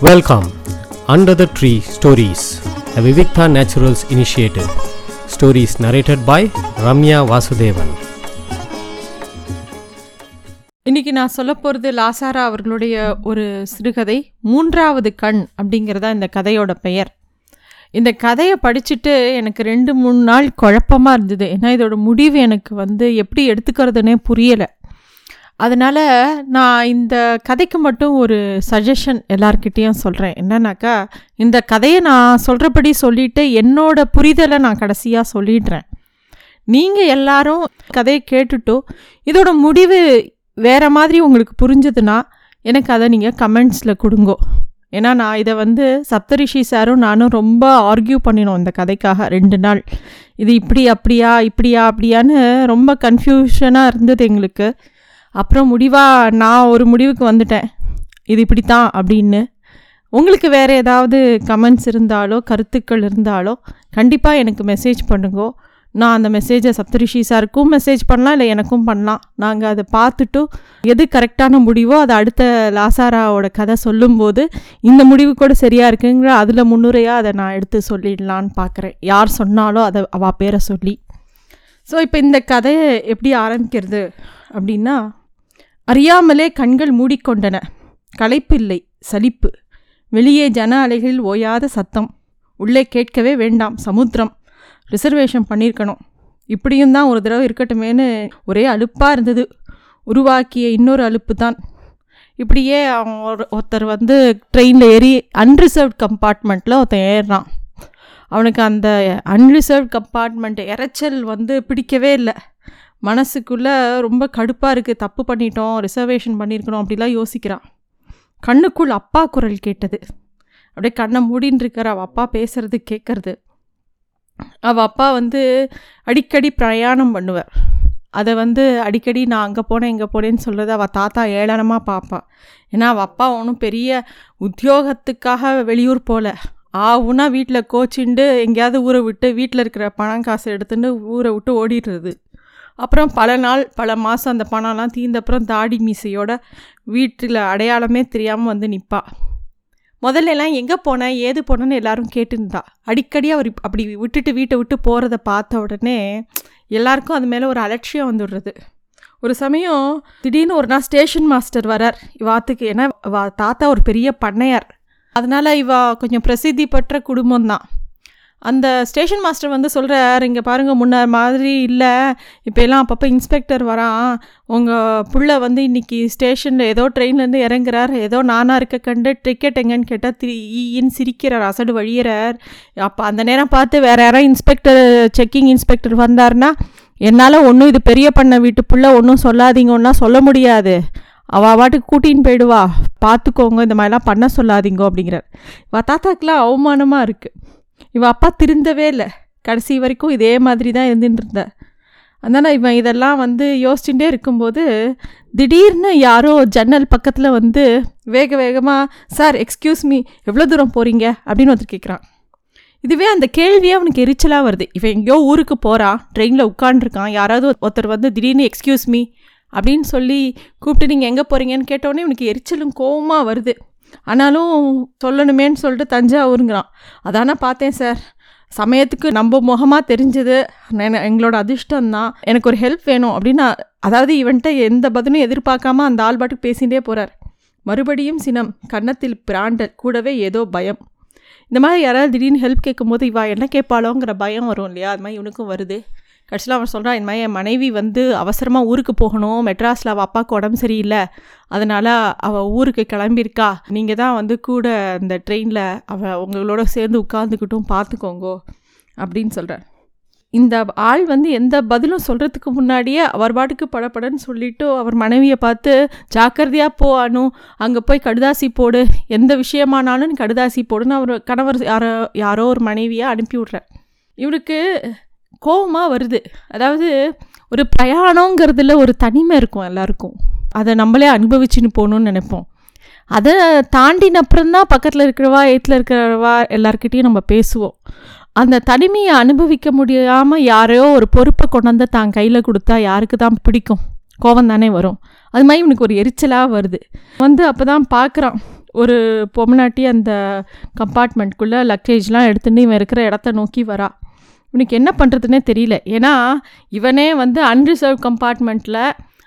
Welcome under the tree stories the Vivikta naturals initiative stories narrated by Ramya Vasudevan இன்னைக்கு நான் சொல்ல போகிறது லாசாரா அவர்களுடைய ஒரு சிறுகதை மூன்றாவது கண் அப்படிங்கிறதா இந்த கதையோட பெயர். இந்த கதையை படிச்சுட்டு எனக்கு ரெண்டு மூணு நாள் குழப்பமாக இருந்தது. ஏன்னா இதோட முடிவு எனக்கு வந்து எப்படி எடுத்துக்கிறதுனே புரியலை. அதனால் நான் இந்த கதைக்கு மட்டும் ஒரு சஜஷன் எல்லார்கிட்டேயும் சொல்கிறேன் என்னன்னாக்கா இந்த கதையை நான் சொல்கிறபடி சொல்லிவிட்டு என்னோட புரிதலை நான் கடைசியாக சொல்லிடுறேன். நீங்கள் எல்லாரும் கதையை கேட்டுட்டோ இதோட முடிவு வேறு மாதிரி உங்களுக்கு புரிஞ்சதுன்னா எனக்கு அதை நீங்கள் கமெண்ட்ஸில் கொடுங்கோ. ஏன்னா நான் இதை வந்து சப்தரிஷி சாரும் நானும் ரொம்ப ஆர்கியூ பண்ணினோம் இந்த கதைக்காக ரெண்டு நாள். இது இப்படி அப்படியா இப்படியா அப்படியான்னு ரொம்ப கன்ஃபியூஷனாக இருந்தது எங்களுக்கு. அப்புறம் முடிவாக நான் ஒரு முடிவுக்கு வந்துட்டேன். இது இப்படித்தான் அப்படின்னு. உங்களுக்கு வேறு ஏதாவது கமெண்ட்ஸ் இருந்தாலோ கருத்துக்கள் இருந்தாலோ கண்டிப்பாக எனக்கு மெசேஜ் பண்ணுங்கோ. நான் அந்த மெசேஜை சப்தரிஷி சாருக்கும் மெசேஜ் பண்ணலாம் இல்லை எனக்கும் பண்ணலாம். நாங்கள் அதை பார்த்துட்டு எது கரெக்டான முடிவோ அதை அடுத்த லாசாராவோட கதை சொல்லும்போது இந்த முடிவு கூட சரியாக இருக்குங்கிற அதில் முன்னுரையாக அதை நான் எடுத்து சொல்லிடலான்னு பார்க்குறேன். யார் சொன்னாலோ அதை அவள் பேரை சொல்லி. ஸோ இப்போ இந்த கதையை எப்படி ஆரம்பிக்கிறது அப்படின்னா அறியாமலே கண்கள் மூடிக்கொண்டன. களைப்பில்லை சலிப்பு. வெளியே ஜன அலைகளில் ஓயாத சத்தம். உள்ளே கேட்கவே வேண்டாம் சமுத்திரம். ரிசர்வேஷன் பண்ணியிருக்கணும். இப்படியும் தான் ஒரு தடவை இருக்கட்டுமேனு ஒரே அலுப்பாக இருந்தது. உருவாக்கிய இன்னொரு அலுப்பு தான் இப்படியே அவன் ஒரு ஒருத்தர் வந்து ட்ரெயினில் ஏறி அன்ரிசர்வ்ட் கம்பார்ட்மெண்ட்டில் ஒருத்தன் ஏறுறான். அவனுக்கு அந்த அன்ரிசர்வ்ட் கம்பார்ட்மெண்ட் இறைச்சல் வந்து பிடிக்கவே இல்லை. மனசுக்குள்ளே ரொம்ப கடுப்பாக இருக்குது தப்பு பண்ணிட்டோம் ரிசர்வேஷன் பண்ணியிருக்கணும் அப்படிலாம் யோசிக்கிறான் கண்ணுக்குள் அப்பா குரல் கேட்டது. அப்படியே கண்ணை மூடின்னு இருக்கிற அவள் அப்பா பேசுறது கேட்குறது அவள் அப்பா வந்து அடிக்கடி பிரயாணம் பண்ணுவார் அதை வந்து அடிக்கடி நான் அங்கே போனேன் இங்கே போனேன்னு சொல்கிறது அவள் தாத்தா ஏளனமாக பார்ப்பான் ஏன்னா அவள் அப்பா ஒன்றும் பெரிய உத்தியோகத்துக்காக வெளியூர் போகல ஆவுனா வீட்டில் கோச்சிண்டு எங்கேயாவது ஊரை விட்டு வீட்டில் இருக்கிற பணம் காசு எடுத்துன்னு ஊரை விட்டு ஓடிடுறது. அப்புறம் பல நாள் பல மாதம் அந்த பணம்லாம் தீர்ந்தப்புறம் தாடி மீசையோட வீட்டில் அடையாளமே தெரியாமல் வந்து நிற்பா முதல்ல எல்லாம் எங்கே போனேன் ஏது போனேன்னு எல்லாரும் கேட்டுருந்தா. அடிக்கடி அவர் அப்படி விட்டுட்டு வீட்டை விட்டு போகிறத பார்த்த உடனே எல்லாருக்கும் அது மேலே ஒரு அலட்சியம் வந்துடுறது. ஒரு சமயம் திடீர்னு ஒரு நாள் ஸ்டேஷன் மாஸ்டர் வரார். இவாத்துக்கு ஏன்னா இவா தாத்தா ஒரு பெரிய பண்ணையார். அதனால் இவா கொஞ்சம் பிரசித்தி பெற்ற குடும்பம் தான் அந்த ஸ்டேஷன் மாஸ்டர் வந்து சொல்கிறார் இங்கே பாருங்கள் முன்ன மாதிரி இல்லை. இப்போ எல்லாம் அப்பப்போ இன்ஸ்பெக்டர் வரான். உங்கள் புள்ள வந்து இன்னைக்கு ஸ்டேஷனில் ஏதோ ட்ரெயின்லேருந்து இறங்குறார். ஏதோ நானாக இருக்க கண்டு டிக்கெட் எங்கன்னு கேட்டால் திரி ஈன்னு சிரிக்கிறார் அசடு வழியிறார். அப்போ அந்த நேரம் பார்த்து வேறு யாராவது இன்ஸ்பெக்டர் செக்கிங் இன்ஸ்பெக்டர் வந்தார்னா என்னால் ஒன்றும் இது பெரிய பண்ண வீட்டு புள்ள ஒன்றும் சொல்லாதீங்கன்னா சொல்ல முடியாது. அவள் பாட்டுக்கு கூட்டின்னு போயிடுவா. பார்த்துக்கோங்க இந்த மாதிரிலாம் பண்ண சொல்லாதீங்க அப்படிங்கிறார். இவ தாத்தாக்கெலாம் அவமானமாக இருக்குது இவன் அப்பா திருந்தவே இல்லை. கடைசி வரைக்கும் இதே மாதிரி தான் இருந்துட்டு இருந்தார் அதனால் இவன் இதெல்லாம் வந்து யோசிச்சுட்டே இருக்கும்போது திடீர்னு யாரோ ஜன்னல் பக்கத்தில் வந்து வேக வேகமாக சார் எக்ஸ்கியூஸ் மீ எவ்வளோ தூரம் போகிறீங்க அப்படின்னு ஒருத்தர் கேட்குறான் இதுவே அந்த கேள்வியே அவனுக்கு எரிச்சலாக வருது. இவன் எங்கேயோ ஊருக்கு போகிறான் ட்ரெயினில் உட்காண்டிருக்கான் யாராவது ஒருத்தர் வந்து திடீர்னு எக்ஸ்கியூஸ் மீ அப்படின்னு சொல்லி கூப்பிட்டு நீங்கள் எங்கே போகிறீங்கன்னு கேட்டோடனே இவனுக்கு எரிச்சலும் கோவமாக வருது. ஆனாலும் சொல்லணுமேன்னு சொல்லிட்டு தஞ்சாவூருங்கிறான். அதானே பார்த்தேன் சார். சமயத்துக்கு நம்ம முகமாக தெரிஞ்சது. நான் எங்களோட அதிர்ஷ்டம்தான். எனக்கு ஒரு ஹெல்ப் வேணும் அப்படின்னு அதாவது இவன்ட்ட எந்த பதிலும் எதிர்பார்க்காம அந்த ஆள் பாட்டுக்கு பேசிகிட்டே போகிறார் மறுபடியும் சினம் கன்னத்தில் பிராண்டல் கூடவே ஏதோ பயம். இந்த மாதிரி யாராவது திடீர்னு ஹெல்ப் கேட்கும்போது இவா என்ன கேட்பாளோங்கிற பயம் வரும் இல்லையா? அது மாதிரி இவனுக்கும் வருது. கடைசியில் அவன் சொல்கிறான் இந்த மாதிரி என் மனைவி வந்து அவசரமாக ஊருக்கு போகணும். மெட்ராஸில் அவள் அப்பாவுக்கு உடம்பு சரியில்லை. அதனால் அவள் ஊருக்கு கிளம்பியிருக்கா. நீங்கள் தான் வந்து கூட அந்த ட்ரெயினில் அவள் உங்களோட சேர்ந்து உட்காந்துக்கிட்டும் பார்த்துக்கோங்கோ அப்படின்னு சொல்கிறார் இந்த ஆள் வந்து எந்த பதிலும் சொல்கிறதுக்கு முன்னாடியே அவர் பாட்டுக்கு படபடன்னு சொல்லிவிட்டு அவர் மனைவியை பார்த்து ஜாக்கிரதையாக போ அனு. அங்கே போய் கடுதாசி போடு. எந்த விஷயமானாலும் கடுதாசி போடுன்னு அவர் கணவர் யாரோ யாரோ ஒரு மனைவியை அனுப்பி விட்றார். இவனுக்கு கோவமாக வருது. அதாவது ஒரு பிரயாணங்கிறதுல ஒரு தனிமை இருக்கும் எல்லாருக்கும். அதை நம்மளே அனுபவிச்சுன்னு போகணுன்னு நினைப்போம். அதை தாண்டின அப்புறம்தான் பக்கத்தில் இருக்கிறவா எய்த்தில் இருக்கிறவா எல்லார்கிட்டேயும் நம்ம பேசுவோம். அந்த தனிமையை அனுபவிக்க முடியாமல் யாரையோ ஒரு பொறுப்பை கொண்டாந்து தான் கையில் கொடுத்தா யாருக்கு தான் பிடிக்கும்? கோவம் தானே வரும். அது மாதிரி இவனுக்கு ஒரு எரிச்சலாக வருது. வந்து அப்போ தான் பார்க்குறான் ஒரு பொம்னாட்டி அந்த கம்பார்ட்மெண்ட்குள்ளே லக்கேஜ்லாம் எடுத்துன்னு இவன் இருக்கிற இடத்த நோக்கி வரா. இவனுக்கு என்ன பண்ணுறதுனே தெரியல. ஏன்னா இவனே வந்து அன்ரிசர்வ் கம்பார்ட்மெண்ட்டில்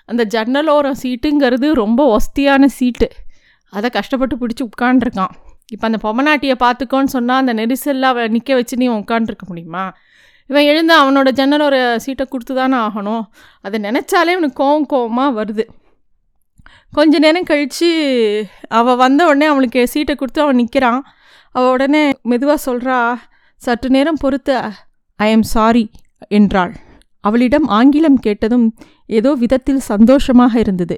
அந்த ஜன்னலோரம் சீட்டுங்கிறது ரொம்ப ஒஸ்தியான சீட்டு. அதை கஷ்டப்பட்டு பிடிச்சி உட்காண்ட்ருக்கான் இப்போ அந்த பொம்மநாட்டியை பார்த்துக்கோன்னு சொன்னால் அந்த நெரிசலில் அவன் நிற்க வச்சு நீ உட்காண்ட்ருக்க முடியுமா? இவன் எழுந்து அவனோட ஜன்னல் ஒரு சீட்டை கொடுத்து தானே ஆகணும். அதை நினச்சாலே இவனுக்கு கோவம் கோவமாக வருது. கொஞ்ச நேரம் கழித்து அவள் வந்த உடனே அவனுக்கு சீட்டை கொடுத்து அவன் நிற்கிறான் அவள் உடனே மெதுவாக சொல்கிறா சற்று நேரம் பொறுத்து ஐ எம் சாரி என்றாள். அவளிடம் ஆங்கிலம் கேட்டதும் ஏதோ விதத்தில் சந்தோஷமாக இருந்தது.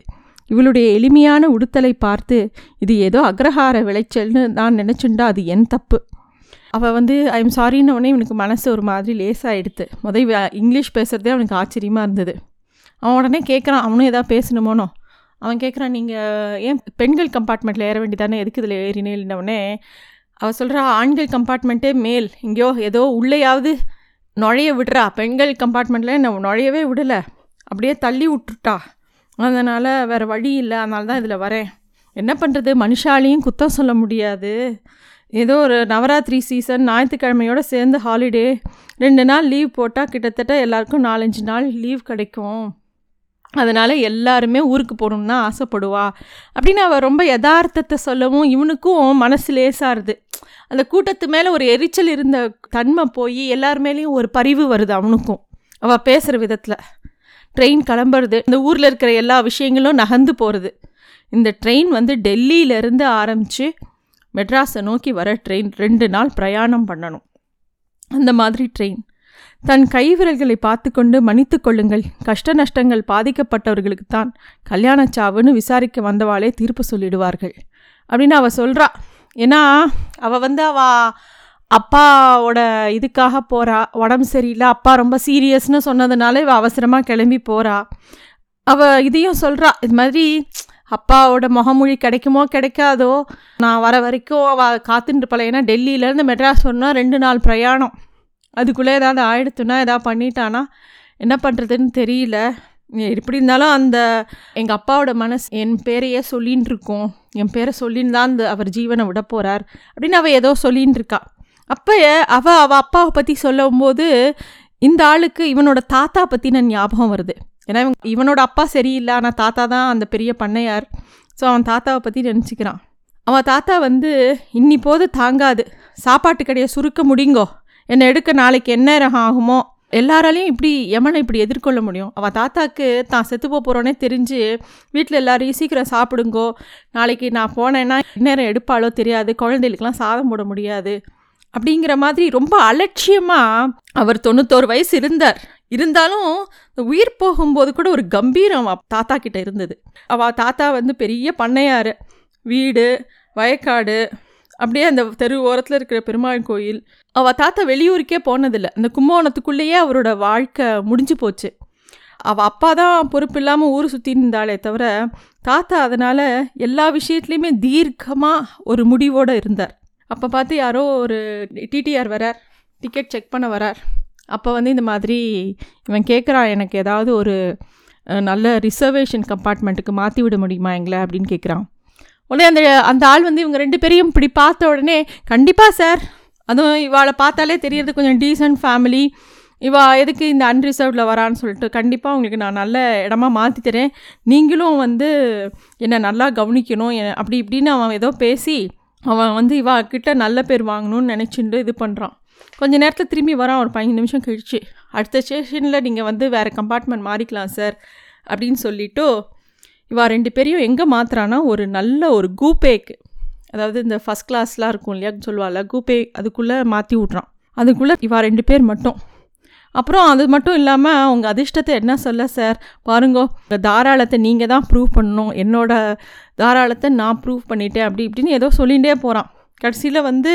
இவளுடைய எளிமையான உடுத்தலை பார்த்து இது ஏதோ அக்ரஹார விளைச்சல்னு நான் நினச்சுண்டா அது என் தப்பு. அவள் வந்து ஐ எம் சாரின்னு உடனே இவனுக்கு மனசு ஒரு மாதிரி லேசாகிடுது முதல் இங்கிலீஷ் பேசுகிறதே அவனுக்கு ஆச்சரியமாக இருந்தது. அவன் உடனே கேட்குறான் அவனும் எதாவது பேசணுமோனோ? அவன் கேட்குறான் நீங்கள் ஏன் பெண்கள் கம்பார்ட்மெண்ட்டில் ஏற வேண்டியதானே? எதுக்கு இதில் ஏறினேன்னொடனே அவள் சொல்கிறா ஆண்கள் கம்பார்ட்மெண்ட்டே மேல் எங்கேயோ ஏதோ உள்ளேயாவது நுழைய விடுறா. பெண்கள் கம்பார்ட்மெண்ட்டில் என்னை நுழையவே விடலை. அப்படியே தள்ளி விட்டுட்டா. அதனால் வேறு வழி இல்லை. அதனால தான் இதில் வரேன். என்ன பண்ணுறது மனுஷாலையும் குத்தம் சொல்ல முடியாது. ஏதோ ஒரு நவராத்திரி சீசன் ஞாயிற்றுக்கிழமையோடு சேர்ந்து ஹாலிடே ரெண்டு நாள் லீவ் போட்டால் கிட்டத்தட்ட எல்லாருக்கும் நாலஞ்சு நாள் லீவ் கிடைக்கும். அதனால் எல்லாருமே ஊருக்கு போகணுன்னு தான் ஆசைப்படுவா. அப்படின்னு அவள் ரொம்ப யதார்த்தத்தை சொல்லவும் இவனுக்கும் மனசு லேசாருது. அந்த கூட்டத்து மேலே ஒரு எரிச்சல் இருந்த தன்மை போய் எல்லார் மேலேயும் ஒரு பரிவு வருது அவனுக்கும். அவள் பேசுகிற விதத்தில். ட்ரெயின் கிளம்புறது இந்த ஊரில் இருக்கிற எல்லா விஷயங்களும் நகர்ந்து போகிறது இந்த ட்ரெயின் வந்து டெல்லியிலேருந்து ஆரம்பித்து மெட்ராஸை நோக்கி வர ட்ரெயின் ரெண்டு நாள் பிரயாணம் பண்ணணும். அந்த மாதிரி ட்ரெயின். தன் கைவிரல்களை பார்த்து கொண்டு மன்னித்து கொள்ளுங்கள். கஷ்ட நஷ்டங்கள் பாதிக்கப்பட்டவர்களுக்கு தான் கல்யாணச்சாவுன்னு விசாரிக்க வந்தவாளே தீர்ப்பு சொல்லிடுவார்கள். அப்படின்னு அவள் சொல்கிறா ஏன்னா அவள் வந்து அவள் அப்பாவோட இதுக்காக போகிறா உடம்பு சரியில்லை. அப்பா ரொம்ப சீரியஸ்னு சொன்னதுனால இவள் அவசரமாக கிளம்பி போகிறா அவள் இதையும் சொல்கிறா இது மாதிரி அப்பாவோட முகமொழி கிடைக்குமோ கிடைக்காதோ நான் வர வரைக்கும் அவள் காத்துட்டு இருப்பல ஏன்னா டெல்லியிலேருந்து மெட்ராஸ் வரணும் ரெண்டு நாள் பிரயாணம். அதுக்குள்ளே ஏதாவது ஆயிடுத்துனா எதாவது பண்ணிட்டானா என்ன பண்ணுறதுன்னு தெரியல. எப்படி இருந்தாலும் அந்த எங்கள் அப்பாவோட மனசு என் பேரையே சொல்லின்னு இருக்கோம் என் பேரை சொல்லின்னு தான் அந்த அவர் ஜீவனை விட போகிறார் அப்படின்னு அவள் ஏதோ சொல்லின்னு இருக்கா அப்போ அவள் அவள் அப்பாவை பற்றி சொல்லும் போது இந்த ஆளுக்கு இவனோட தாத்தா பற்றின ஞாபகம் வருது. ஏன்னா இவன் இவனோட அப்பா சரியில்லை ஆனால் தாத்தா தான் அந்த பெரிய பண்ணையார். ஸோ அவன் தாத்தாவை பற்றி நினச்சிக்கிறான். அவன் தாத்தா வந்து இன்னி போது தாங்காது. சாப்பாட்டு கடையை சுருக்க முடிங்கோ என்னை எடுக்க நாளைக்கு என்ன ஆகுமோ? எல்லாராலையும் இப்படி எமனை இப்படி எதிர்கொள்ள முடியும். அவள் தாத்தாக்கு தான் செத்து போகிறோன்னே தெரிஞ்சு வீட்டில் எல்லாரையும் சீக்கிரம் சாப்பிடுங்கோ. நாளைக்கு நான் போனேன்னா நேரம் எடுப்பாளோ தெரியாது. குழந்தைகளுக்கெல்லாம் சாதம் போட முடியாது. அப்படிங்கிற மாதிரி ரொம்ப அலட்சியமாக அவர் தொண்ணூத்தோரு வயசு இருந்தார். இருந்தாலும் உயிர் போகும்போது கூட ஒரு கம்பீரம் தாத்தா கிட்ட இருந்தது. அவள் தாத்தா வந்து பெரிய பண்ணையார். வீடு வயக்காடு அப்படியே அந்த தெரு ஓரத்தில் இருக்கிற பெருமாள் கோயில். அவள் தாத்தா வெளியூருக்கே போனதில்லை. அந்த கும்பகோணத்துக்குள்ளேயே அவரோட வாழ்க்கை முடிஞ்சு போச்சு. அவள் அப்பா தான் பொறுப்பு இல்லாமல் ஊர் சுற்றின்னு இருந்தாலே தவிர தாத்தா அதனால் எல்லா விஷயத்துலேயுமே தீர்க்கமாக ஒரு முடிவோடு இருந்தார். அப்போ பார்த்து யாரோ ஒரு டிடிஆர் வரார். டிக்கெட் செக் பண்ண வரார். அப்போ வந்து இந்த மாதிரி இவன் கேட்குறான் எனக்கு ஏதாவது ஒரு நல்ல ரிசர்வேஷன் கம்பார்ட்மெண்ட்டுக்கு மாற்றி விட முடியுமா எங்களை? அப்படின்னு கேட்குறான் உடனே அந்த அந்த ஆள் வந்து இவங்க ரெண்டு பேரையும் இப்படி பார்த்த உடனே கண்டிப்பாக சார். அதுவும் இவாளை பார்த்தாலே தெரியறது கொஞ்சம் டீசன்ட் ஃபேமிலி இவா எதுக்கு இந்த அன்ரிசர்வ்டில் வரான்னு சொல்லிட்டு கண்டிப்பாக உங்களுக்கு நான் நல்ல இடமா மாற்றி தரேன். நீங்களும் வந்து என்னை நல்லா கவனிக்கணும். அப்படி இப்படின்னு அவன் ஏதோ பேசி அவன் வந்து இவா கிட்ட நல்ல பேர் வாங்கணும்னு நினச்சிட்டு இது பண்ணுறான் கொஞ்சம் நேரத்தில் திரும்பி வரான். ஒரு பதினஞ்சு நிமிஷம் கழிச்சு. அடுத்த ஸ்டேஷனில் நீங்கள் வந்து வேறு கம்பார்ட்மெண்ட் மாறிக்கலாம் சார். அப்படின்னு சொல்லிவிட்டு இவா ரெண்டு பேரையும் எங்கே மாற்றுறான்னா ஒரு நல்ல ஒரு கூப்பேக்கு. அதாவது இந்த ஃபஸ்ட் கிளாஸ்லாம் இருக்கும் இல்லையா சொல்லுவாள் கூப்பே அதுக்குள்ளே மாற்றி விட்றான். அதுக்குள்ளே இவா ரெண்டு பேர் மட்டும். அப்புறம் அது மட்டும் இல்லாமல் அவங்க அதிர்ஷ்டத்தை என்ன சொல்ல சார் பாருங்கோ இந்த தாராளத்தை நீங்கள் தான் ப்ரூவ் பண்ணணும். என்னோட தாராளத்தை நான் ப்ரூவ் பண்ணிட்டேன் அப்படி இப்படின்னு ஏதோ சொல்லிகிட்டே போகிறான் கடைசியில் வந்து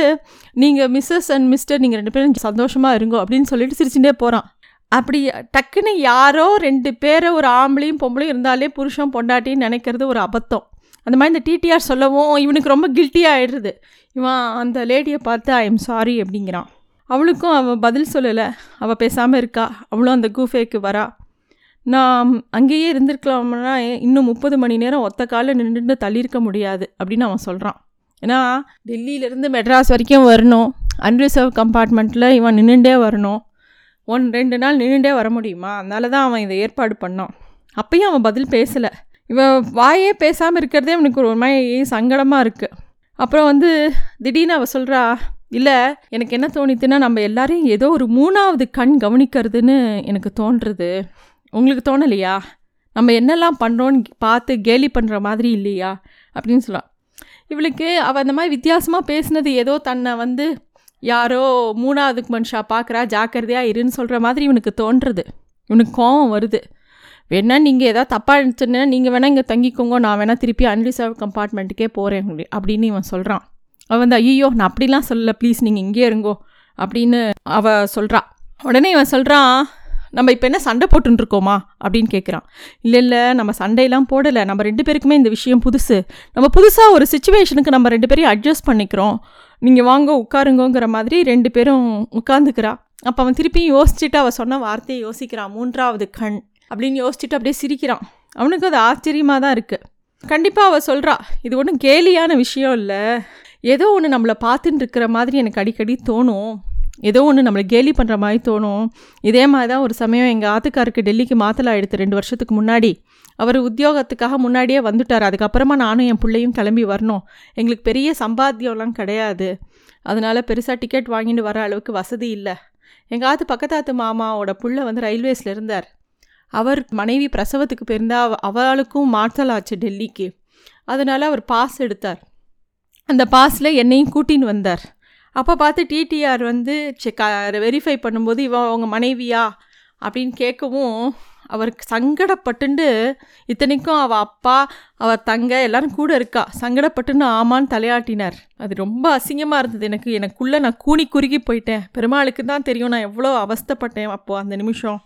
நீங்கள் மிஸ்ஸஸ் அண்ட் மிஸ்டர் நீங்கள் ரெண்டு பேரும் சந்தோஷமாக இருங்கோ அப்படின்னு சொல்லிட்டு சிரிச்சுட்டே போகிறான் அப்படி டக்குன்னு யாரோ ரெண்டு பேரை ஒரு ஆம்பளையும் பொம்பளையும் இருந்தாலே புருஷன் பொண்டாட்டின்னு நினைக்கிறது ஒரு அபத்தம். அந்த மாதிரி இந்த டிடிஆர் சொல்லவும் இவனுக்கு ரொம்ப கில்ட்டியாக ஆயிடுறது இவன் அந்த லேடியை பார்த்து ஐ எம் சாரி அப்படிங்கிறான். அவளுக்கும் அவள் பதில் சொல்லலை. அவள் பேசாமல் இருக்கா? அவளும் அந்த கூஃபேக்கு வரா. நான் அங்கேயே இருந்திருக்கலாம்னா இன்னும் முப்பது மணி நேரம் ஒத்த காலில் நின்றுட்டு தள்ளியிருக்க முடியாது அப்படின்னு அவன் சொல்கிறான் ஏன்னா டெல்லியிலேருந்து மெட்ராஸ் வரைக்கும் வரணும். அன்ரிசர்வ் கம்பார்ட்மெண்ட்டில் இவன் நின்றுண்டே வரணும். ஒன் ரெண்டு நாள் நின்றுண்டே வர முடியுமா? அதனால தான் அவன் இதை ஏற்பாடு பண்ணான். அப்பயும் அவன் பதில் பேசலை. இவன் வாயே பேசாமல் இருக்கிறதே அவனுக்கு ஒரு மாதிரி சங்கடமாக இருக்குது அப்புறம் வந்து திடீர்னு அவள் சொல்கிறா இல்லை எனக்கு என்ன தோணித்துன்னா நம்ம எல்லாரையும் ஏதோ ஒரு மூணாவது கண் கவனிக்கிறதுன்னு எனக்கு தோன்றுறது உங்களுக்கு தோணலையா? நம்ம என்னெல்லாம் பண்ணுறோன்னு பார்த்து கேலி பண்ணுற மாதிரி இல்லையா? அப்படின்னு சொல்லலாம் இவளுக்கு அவள் அந்த மாதிரி வித்தியாசமாக பேசுனது ஏதோ தன்னை வந்து யாரோ மூணாவதுக்கு மனுஷா பார்க்குறா ஜாக்கிரதையாக இருன்னு சொல்கிற மாதிரி இவனுக்கு தோன்றுறது. இவனுக்கு கோவம் வருது. வேணா நீங்கள் எதாவது தப்பாக இருந்துச்சுன்னா நீங்கள் வேணால் இங்கே தங்கிக்கோங்க நான் வேணால் திருப்பி அன்ரிசர்வ் கம்பார்ட்மெண்ட்டுக்கே போகிறேன் அப்படின்னு இவன் சொல்கிறான் அவன் வந்து ஐயோ நான் அப்படிலாம் சொல்லலை ப்ளீஸ் நீங்கள் இங்கே இருங்கோ அப்படின்னு அவள் சொல்கிறான் உடனே இவன் சொல்கிறான் நம்ம இப்போ என்ன சண்டை போட்டுருக்கோமா அப்படின்னு கேட்குறான் இல்லை இல்லை நம்ம சண்டையெல்லாம் போடலை. நம்ம ரெண்டு பேருக்குமே இந்த விஷயம் புதுசு. நம்ம புதுசாக ஒரு சுச்சுவேஷனுக்கு நம்ம ரெண்டு பேரையும் அட்ஜஸ்ட் பண்ணிக்கிறோம். நீங்கள் வாங்க உட்காருங்கங்கிற மாதிரி ரெண்டு பேரும் உட்காந்துக்கிறா அப்போ அவன் திருப்பியும் யோசிச்சுட்டு அவள் சொன்ன வார்த்தையை யோசிக்கிறான் மூன்றாவது கண் அப்படின்னு யோசிச்சுட்டு அப்படியே சிரிக்கிறான். அவனுக்கு அது ஆச்சரியமாக தான் இருக்குது கண்டிப்பாக அவள் சொல்கிறா இது ஒன்றும் கேலியான விஷயம் இல்லை. ஏதோ ஒன்று நம்மளை பார்த்துட்டு இருக்கிற மாதிரி எனக்கு அடிக்கடி தோணும். ஏதோ ஒன்று நம்மளை கேலி பண்ணுற மாதிரி தோணும். இதே மாதிரி தான் ஒரு சமயம் எங்கள் ஆத்துக்காருக்கு டெல்லிக்கு மாத்தலாயிடுத்து ரெண்டு வருஷத்துக்கு முன்னாடி. அவர் உத்தியோகத்துக்காக முன்னாடியே வந்துட்டார். அதுக்கப்புறமா நானும் என் பிள்ளையும் கிளம்பி வரணும். எங்களுக்கு பெரிய சம்பாத்தியம்லாம் கிடையாது. அதனால் பெருசாக டிக்கெட் வாங்கிட்டு வர அளவுக்கு வசதி இல்லை. எங்கள் ஆத்து பக்கத்தாத்து மாமாவோட புள்ள வந்து ரயில்வேஸில் இருந்தார். அவர் மனைவி பிரசவத்துக்கு போயிருந்தா அவ அவளுக்கும் மாற்றலாச்சு டெல்லிக்கு. அதனால் அவர் பாஸ் எடுத்தார். அந்த பாஸில் என்னையும் கூட்டின்னு வந்தார். அப்போ பார்த்து டிடிஆர் வந்து செக் வெரிஃபை பண்ணும்போது இவன் அவங்க மனைவியா? அப்படின்னு கேட்கவும் அவருக்கு சங்கடப்பட்டுண்டு இத்தனைக்கும் அவள் அப்பா அவர் தங்க எல்லாரும் கூட இருக்கா? சங்கடப்பட்டுன்னு ஆமான்னு தலையாட்டினார். அது ரொம்ப அசிங்கமாக இருந்தது எனக்கு. எனக்குள்ளே நான் கூனி குறுகி போயிட்டேன். பெருமாளுக்கு தான் தெரியும். நான் எவ்வளோ அவஸ்தைப்பட்டேன் அப்போது அந்த நிமிஷம்.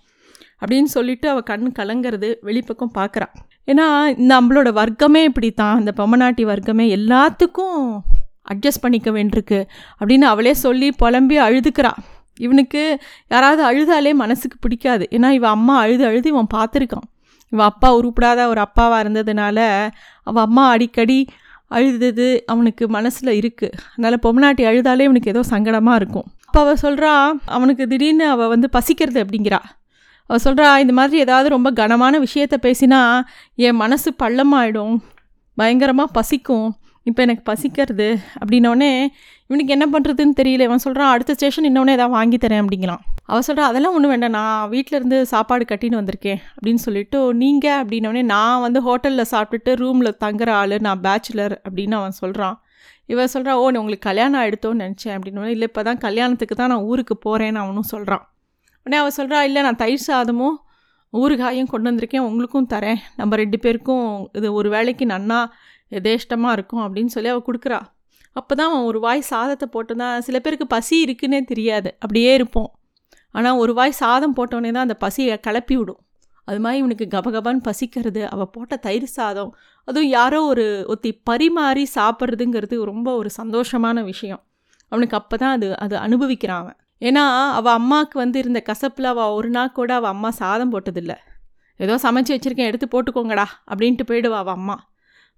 அப்படின்னு சொல்லிட்டு அவள் கண் கலங்கிறது வெளிப்பக்கம் பார்க்குறா. ஏன்னா நம்மளோட வர்க்கமே இப்படி தான் இந்த பொம்மநாட்டி வர்க்கமே எல்லாத்துக்கும் அட்ஜஸ்ட் பண்ணிக்க வேண்டியிருக்கு அப்படின்னு அவளே சொல்லி புலம்பி அழுதுக்கிறா. இவனுக்கு யாராவது அழுதாலே மனசுக்கு பிடிக்காது. ஏன்னா இவன் அம்மா அழுது அழுது இவன் பார்த்துருக்கான். இவன் அப்பா உருப்படாத ஒரு அப்பாவாக இருந்ததுனால அவள் அம்மா அடிக்கடி அழுதது அவனுக்கு மனசில் இருக்குது அதனால் பொம்னாட்டி அழுதாலே இவனுக்கு ஏதோ சங்கடமாக இருக்கும். அப்போ அவள் சொல்கிறா அவனுக்கு திடீர்னு அவள் வந்து பசிக்கிறது அப்படிங்கிறா. அவள் சொல்கிறா இந்த மாதிரி ஏதாவது ரொம்ப கனமான விஷயத்த பேசினா என் மனசு பள்ளமாயிடும். பயங்கரமாக பசிக்கும். இப்போ எனக்கு பசிக்கிறது அப்படின்னோடனே இவனுக்கு என்ன பண்ணுறதுன்னு தெரியல. இவன் சொல்கிறான் அடுத்த ஸ்டேஷன் இன்னொன்னே ஏதாவது வாங்கி தரேன் அப்படிங்கிறான். அவள் சொல்கிறா அதெல்லாம் ஒன்றும் வேண்டாம். நான் வீட்டிலேருந்து சாப்பாடு கட்டின்னு வந்திருக்கேன் அப்படின்னு சொல்லிட்டு நீங்கள் அப்படின்னோடனே நான் வந்து ஹோட்டலில் சாப்பிட்டுட்டு ரூமில் தங்குற ஆள் நான் பேச்சுலர் அப்படின்னு அவன் சொல்கிறான் இவன் சொல்கிறா ஓ நீ உங்களுக்கு கல்யாணம் ஆகிடுத்தோன்னு நினச்சேன் அப்படின்னு இல்லை இப்போ தான் கல்யாணத்துக்கு தான் நான் ஊருக்கு போகிறேன்னு அவனும் சொல்கிறான் உடனே அவள் சொல்கிறா இல்லை நான் தயிர் சாதமும் ஊறுகாயும் கொண்டு வந்திருக்கேன். உங்களுக்கும் தரேன். நம்ம ரெண்டு பேருக்கும் இது ஒரு வேலைக்கு நன்னா எதேஷ்டமாக இருக்கும் அப்படின்னு சொல்லி அவள் கொடுக்குறா. அப்போ தான் அவன் ஒரு வாய் சாதத்தை போட்டு தான் சில பேருக்கு பசி இருக்குன்னே தெரியாது. அப்படியே இருப்போம். ஆனால் ஒரு வாய் சாதம் போட்டோடனே தான் அந்த பசியை கிளப்பி விடும். அது மாதிரி இவனுக்கு கபகபான்னு பசிக்கிறது அவள் போட்ட தயிர் சாதம் அதுவும் யாரோ ஒரு ஒத்தி பரிமாறி சாப்பிட்றதுங்கிறது ரொம்ப ஒரு சந்தோஷமான விஷயம். அவனுக்கு அப்போ தான் அது அது அனுபவிக்கிறான் அவன். ஏன்னா அவள் அம்மாவுக்கு வந்து இருந்த கசப்பில் அவள் ஒரு நாள் கூட அவள் அம்மா சாதம் போட்டதில்லை. ஏதோ சமைச்சு வச்சுருக்கேன் எடுத்து போட்டுக்கோங்கடா அப்படின்ட்டு போயிடுவா அவள் அம்மா.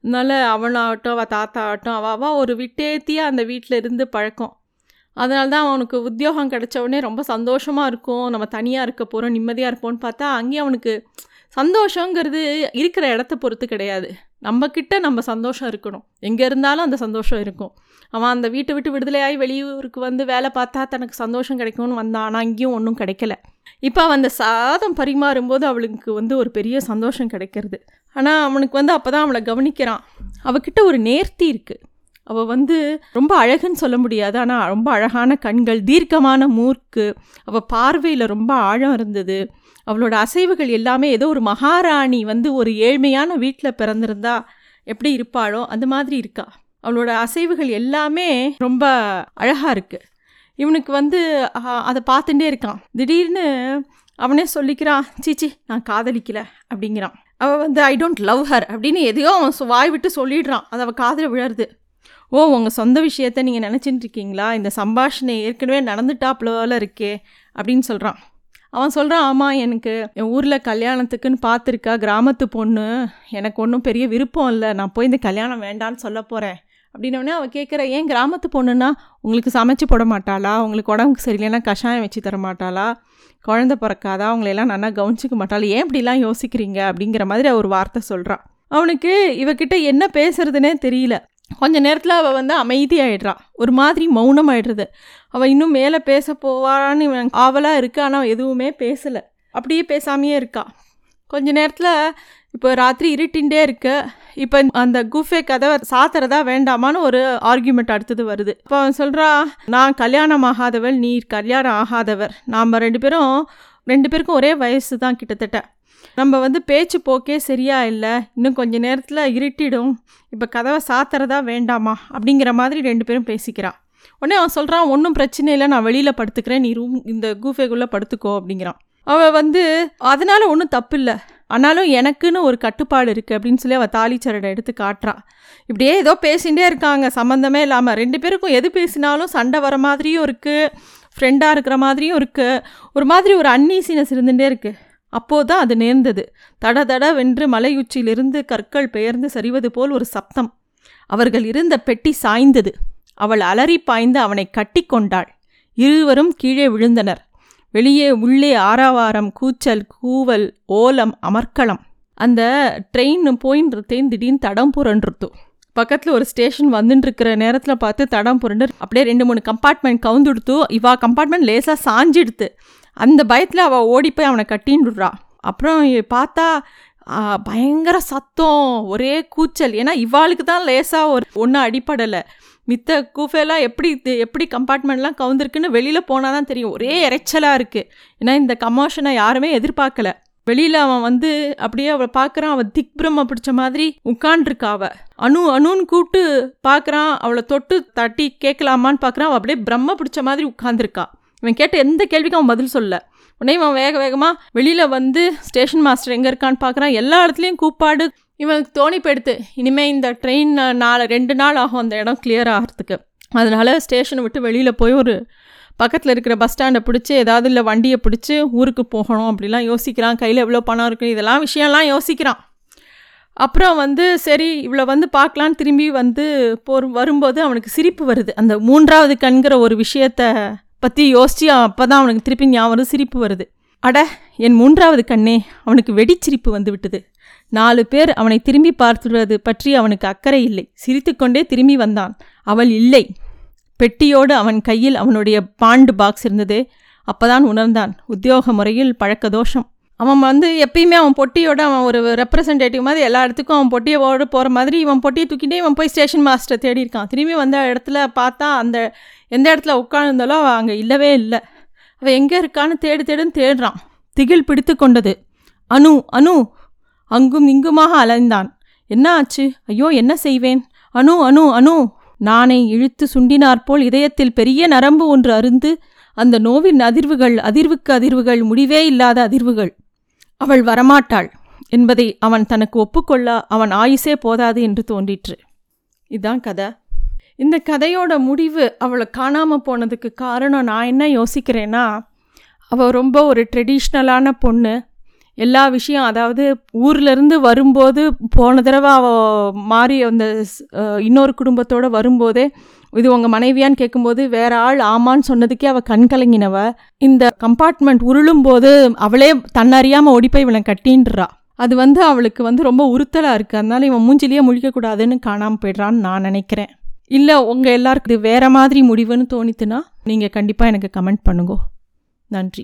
அதனால் அவனாகட்டும் அவள் தாத்தா ஆகட்டும் அவள் அவள் ஒரு விட்டேத்தியாக அந்த வீட்டில் இருந்து பழக்கம். அதனால தான் அவனுக்கு உத்தியோகம் கிடச்ச உடனே ரொம்ப சந்தோஷமாக இருக்கும். நம்ம தனியாக இருக்க போகிறோம் நிம்மதியாக இருப்போம்னு பார்த்தா அங்கேயும் அவனுக்கு சந்தோஷங்கிறது இருக்கிற இடத்த பொறுத்து கிடையாது. நம்மக்கிட்ட நம்ம சந்தோஷம் இருக்கணும். எங்கே இருந்தாலும் அந்த சந்தோஷம் இருக்கும். அவன் அந்த வீட்டை விட்டு விடுதலையாகி வெளியூருக்கு வந்து வேலை பார்த்தா தனக்கு சந்தோஷம் கிடைக்கும்னு வந்தான். ஆனால் அங்கேயும் ஒன்றும் கிடைக்கல. இப்போ அவன் அந்த சாதம் பரிமாறும்போது அவளுக்கு வந்து ஒரு பெரிய சந்தோஷம் கிடைக்கிறது. ஆனால் அவனுக்கு வந்து அப்போ தான் அவளை கவனிக்கிறான். அவகிட்ட ஒரு நேர்த்தி இருக்குது அவள் வந்து ரொம்ப அழகுன்னு சொல்ல முடியாது. ஆனால் ரொம்ப அழகான கண்கள் தீர்க்கமான மூர்க்கு அவள் பார்வையில் ரொம்ப ஆழம் இருந்தது. அவளோட அசைவுகள் எல்லாமே ஏதோ ஒரு மகாராணி வந்து ஒரு ஏழ்மையான வீட்டில் பிறந்திருந்தா எப்படி இருப்பாளோ அந்த மாதிரி இருக்கா. அவளோட அசைவுகள் எல்லாமே ரொம்ப அழகாக இருக்குது இவனுக்கு வந்து அதை பார்த்துட்டே இருக்கான். திடீர்னு அவனே சொல்லிக்கிறான் சீச்சி நான் காதலிக்கல அப்படிங்கிறான். அவள் வந்து ஐ டோன்ட் லவ் ஹர் அப்படின்னு எதையோ அவன் வாய் விட்டு சொல்லிடுறான். அது அவள் காதில் விழருது ஓ உங்கள் சொந்த விஷயத்த நீங்கள் நினச்சிட்டு இருக்கீங்களா? இந்த சம்பாஷணை ஏற்கனவே நடந்துட்டாப்புல இருக்கே அப்படின்னு சொல்கிறான் அவன் சொல்கிறான் ஆமாம் எனக்கு என் ஊரில் கல்யாணத்துக்குன்னு பார்த்துருக்கா கிராமத்து பொண்ணு. எனக்கு ஒன்றும் பெரிய விருப்பம் இல்லை. நான் போய் இந்த கல்யாணம் வேண்டான்னு சொல்ல போகிறேன் அப்படின்னோடனே அவள் கேட்குற ஏன் கிராமத்து பொண்ணுன்னா உங்களுக்கு சமைச்சு போட மாட்டாளா? உங்களுக்கு உடம்புக்கு சரியில்லைன்னா கஷாயம் வச்சு தர மாட்டாளா? குழந்த பிறக்காதா? அவங்களெல்லாம் நல்லா கவனிச்சிக்க மாட்டாள்? ஏன் இப்படிலாம் யோசிக்கிறீங்க? அப்படிங்கிற மாதிரி ஒரு வார்த்தை சொல்கிறான் அவனுக்கு இவகிட்ட என்ன பேசுறதுனே தெரியல. கொஞ்ச நேரத்தில் அவள் வந்து அமைதியாகிடுறான் ஒரு மாதிரி மௌனம் ஆயிடுறது அவள் இன்னும் மேலே பேச போவான்னு இவன் ஆவலாக இருக்கு? ஆனால் எதுவுமே பேசலை. அப்படியே பேசாமையே இருக்கா. கொஞ்ச நேரத்தில் இப்போ ராத்திரி இருட்டின்ண்டே இருக்கு. இப்போ அந்த குஃபே கதவை சாத்துறதா வேண்டாமான்னு ஒரு ஆர்கியூமெண்ட் அடுத்தது வருது. இப்போ அவன் சொல்கிறா நான் கல்யாணம் ஆகாதவள் நீ கல்யாணம் ஆகாதவர். நாம் ரெண்டு பேரும் ரெண்டு பேருக்கும் ஒரே வயசு தான் கிட்டத்தட்ட. நம்ம வந்து பேச்சு போக்கே சரியா இல்லை. இன்னும் கொஞ்ச நேரத்தில் இருட்டிடும். இப்போ கதவை சாத்துறதா வேண்டாமா? அப்படிங்கிற மாதிரி ரெண்டு பேரும் பேசிக்கிறான் உடனே அவன் சொல்கிறான் ஒன்றும் பிரச்சனை இல்லை. நான் வெளியில் படுத்துக்கிறேன். நீ ரூம் இந்த கூஃபேக்குள்ளே படுத்துக்கோ. அப்படிங்கிறான். அவள் வந்து அதனால் ஒன்றும் தப்பு இல்லை ஆனாலும் எனக்குன்னு ஒரு கட்டுப்பாடு இருக்குது அப்படின்னு சொல்லி அவள் தாலி சரடை எடுத்து காட்டுறா. இப்படியே ஏதோ பேசிகிட்டே இருக்காங்க. சம்மந்தமே இல்லாமல் ரெண்டு பேருக்கும் எது பேசினாலும் சண்டை வர மாதிரியும் இருக்குது ஃப்ரெண்டாக இருக்கிற மாதிரியும் இருக்குது ஒரு மாதிரி ஒரு அன்னீசினஸ் இருந்துகிட்டே இருக்குது அப்போது தான் அது நேர்ந்தது. தட தட வென்று மலையுச்சியிலிருந்து கற்கள் பெயர்ந்து சரிவது போல் ஒரு சப்தம். அவர்கள் இருந்த பெட்டி சாய்ந்தது. அவள் அலறி பாய்ந்து அவனை கட்டி கொண்டாள். இருவரும் கீழே விழுந்தனர். வெளியே உள்ளே ஆறாவாரம் கூச்சல் கூவல் ஓலம் அமர்க்களம். அந்த ட்ரெயின் போயின்றதேன் திடீர்னு தடம் புரண்டுருத்து. பக்கத்தில் ஒரு ஸ்டேஷன் வந்துட்டு இருக்கிற நேரத்தில் பார்த்து தடம் புரண்டு அப்படியே ரெண்டு மூணு கம்பார்ட்மெண்ட் கவுந்துடுத்து இவா கம்பார்ட்மெண்ட் லேசாக சாஞ்சிடுத்து. அந்த பயத்தில் அவள் ஓடி போய் அவனை கட்டின்டுறா அப்புறம் பார்த்தா பயங்கர சத்தம் ஒரே கூச்சல். ஏன்னா இவாளுக்கு தான் லேசாக ஒரு ஒன்றும் அடிப்படலை மித்த கூஃபேலாம் எப்படி எப்படி கம்பார்ட்மெண்ட்லாம் கவுந்திருக்குன்னு வெளியில் போனால் தான் தெரியும். ஒரே இறைச்சலாக இருக்குது ஏன்னா இந்த கமோஷனை யாருமே எதிர்பார்க்கல. வெளியில் அவன் வந்து அப்படியே அவளை பார்க்குறான். அவள் திக் பிரம்ம பிடிச்ச மாதிரி உட்காண்ட்ருக்கா அவள் அணு அணுன்னு கூப்பிட்டு பார்க்குறான். அவளை தொட்டு தட்டி கேட்கலாமான்னு பார்க்குறான். அவள் அப்படியே பிரம்ம பிடிச்ச மாதிரி உட்காந்துருக்கா இவன் கேட்ட எந்த கேள்விக்கும் அவன் பதில் சொல்ல உடனே இவன் வேக வேகமாக வெளியில் வந்து ஸ்டேஷன் மாஸ்டர் எங்கே இருக்கான்னு பார்க்குறான். எல்லா இடத்துலையும் கூப்பாடு இவனுக்கு தோணி இனிமேல் இந்த ட்ரெயின் நாலு ரெண்டு நாள் ஆகும் அந்த இடம் கிளியர் ஆகிறதுக்கு. அதனால் ஸ்டேஷனை விட்டு வெளியில் போய் ஒரு பக்கத்தில் இருக்கிற பஸ் ஸ்டாண்டை பிடிச்சி ஏதாவது இல்லை வண்டியை பிடிச்சி ஊருக்கு போகணும் அப்படிலாம் யோசிக்கிறான். கையில் எவ்வளோ பணம் இருக்குது இதெல்லாம் விஷயம்லாம் யோசிக்கிறான். அப்புறம் வந்து சரி இவ்வளோ வந்து பார்க்கலான்னு திரும்பி வந்து போர் வரும்போது அவனுக்கு சிரிப்பு வருது. அந்த மூன்றாவது கண்கிற ஒரு விஷயத்த பற்றி யோசித்து அப்போ தான் அவனுக்கு திருப்பி ஞாபகம் சிரிப்பு வருது. அட என் மூன்றாவது கண்ணே அவனுக்கு வெடிச்சிரிப்பு வந்து விட்டது. நாலு பேர் அவனை திரும்பி பார்த்துடுவது பற்றி அவனுக்கு அக்கறை இல்லை. சிரித்துக்கொண்டே திரும்பி வந்தான். அவள் இல்லை. பெட்டியோடு அவன் கையில் அவனுடைய பாண்டு பாக்ஸ் இருந்தது. அப்பதான் உணர்ந்தான். உத்தியோக முறையில் பழக்க தோஷம். அவன் வந்து எப்பயுமே அவன் பொட்டியோட அவன் ஒரு ரெப்ரசன்டேட்டிவ் மாதிரி எல்லா இடத்துக்கும் அவன் பொட்டியோடு போகிற மாதிரி இவன் பொட்டியை தூக்கிட்டே இவன் போய் ஸ்டேஷன் மாஸ்டர் தேடி இருக்கான் திரும்பி வந்த இடத்துல பார்த்தா அந்த எந்த இடத்துல உட்காந்துருந்தாலோ அவள் அங்கே இல்லவே இல்லை. அவள் எங்கே இருக்கான்னு தேடு தேடுன்னு தேடுறான். திகில் பிடித்து கொண்டது. அனு அனு அங்கும் இங்குமாக அலைந்தான். என்ன ஆச்சு? ஐயோ என்ன செய்வேன்? அனு அனு அனு! நானை இழுத்து சுண்டினாற்போல் இதயத்தில் பெரிய நரம்பு ஒன்று அருந்து அந்த நோவின் அதிர்வுகள் அதிர்வுக்கு அதிர்வுகள் முடிவே இல்லாத அதிர்வுகள். அவள் வரமாட்டாள் என்பதை அவன் தனக்கு ஒப்புக்கொள்ள அவன் ஆயுசே போதாது என்று தோன்றிற்று. இதுதான் கதை. இந்த கதையோட முடிவு அவளை காணாமல் போனதுக்கு காரணம் நான் என்ன யோசிக்கிறேன்னா அவள் ரொம்ப ஒரு ட்ரெடிஷ்னலான பொண்ணு. எல்லா விஷயம் அதாவது ஊர்லேருந்து வரும்போது போன தடவை அவள் மாறி அந்த இன்னொரு குடும்பத்தோடு வரும்போதே இது உங்கள் மனைவியான்னு கேட்கும்போது வேற ஆள் ஆமான்னு சொன்னதுக்கே அவள் கண் கலங்கினவ. இந்த கம்பார்ட்மெண்ட் உருளும் போது அவளே தன்னறியாமல் ஓடிப்போய் இவளை கட்டின்றா. அது வந்து அவளுக்கு வந்து ரொம்ப உறுத்தலாக இருக்குது அதனால இவன் மூஞ்சிலேயே முழிக்கக்கூடாதுன்னு காணாமல் போயிடுறான்னு நான் நினைக்கிறேன். இல்லை உங்கள் எல்லாருக்கும் இது வேறு மாதிரி முடிவுன்னு தோணித்துன்னா நீங்கள் கண்டிப்பாக எனக்கு கமெண்ட் பண்ணுங்க. நன்றி.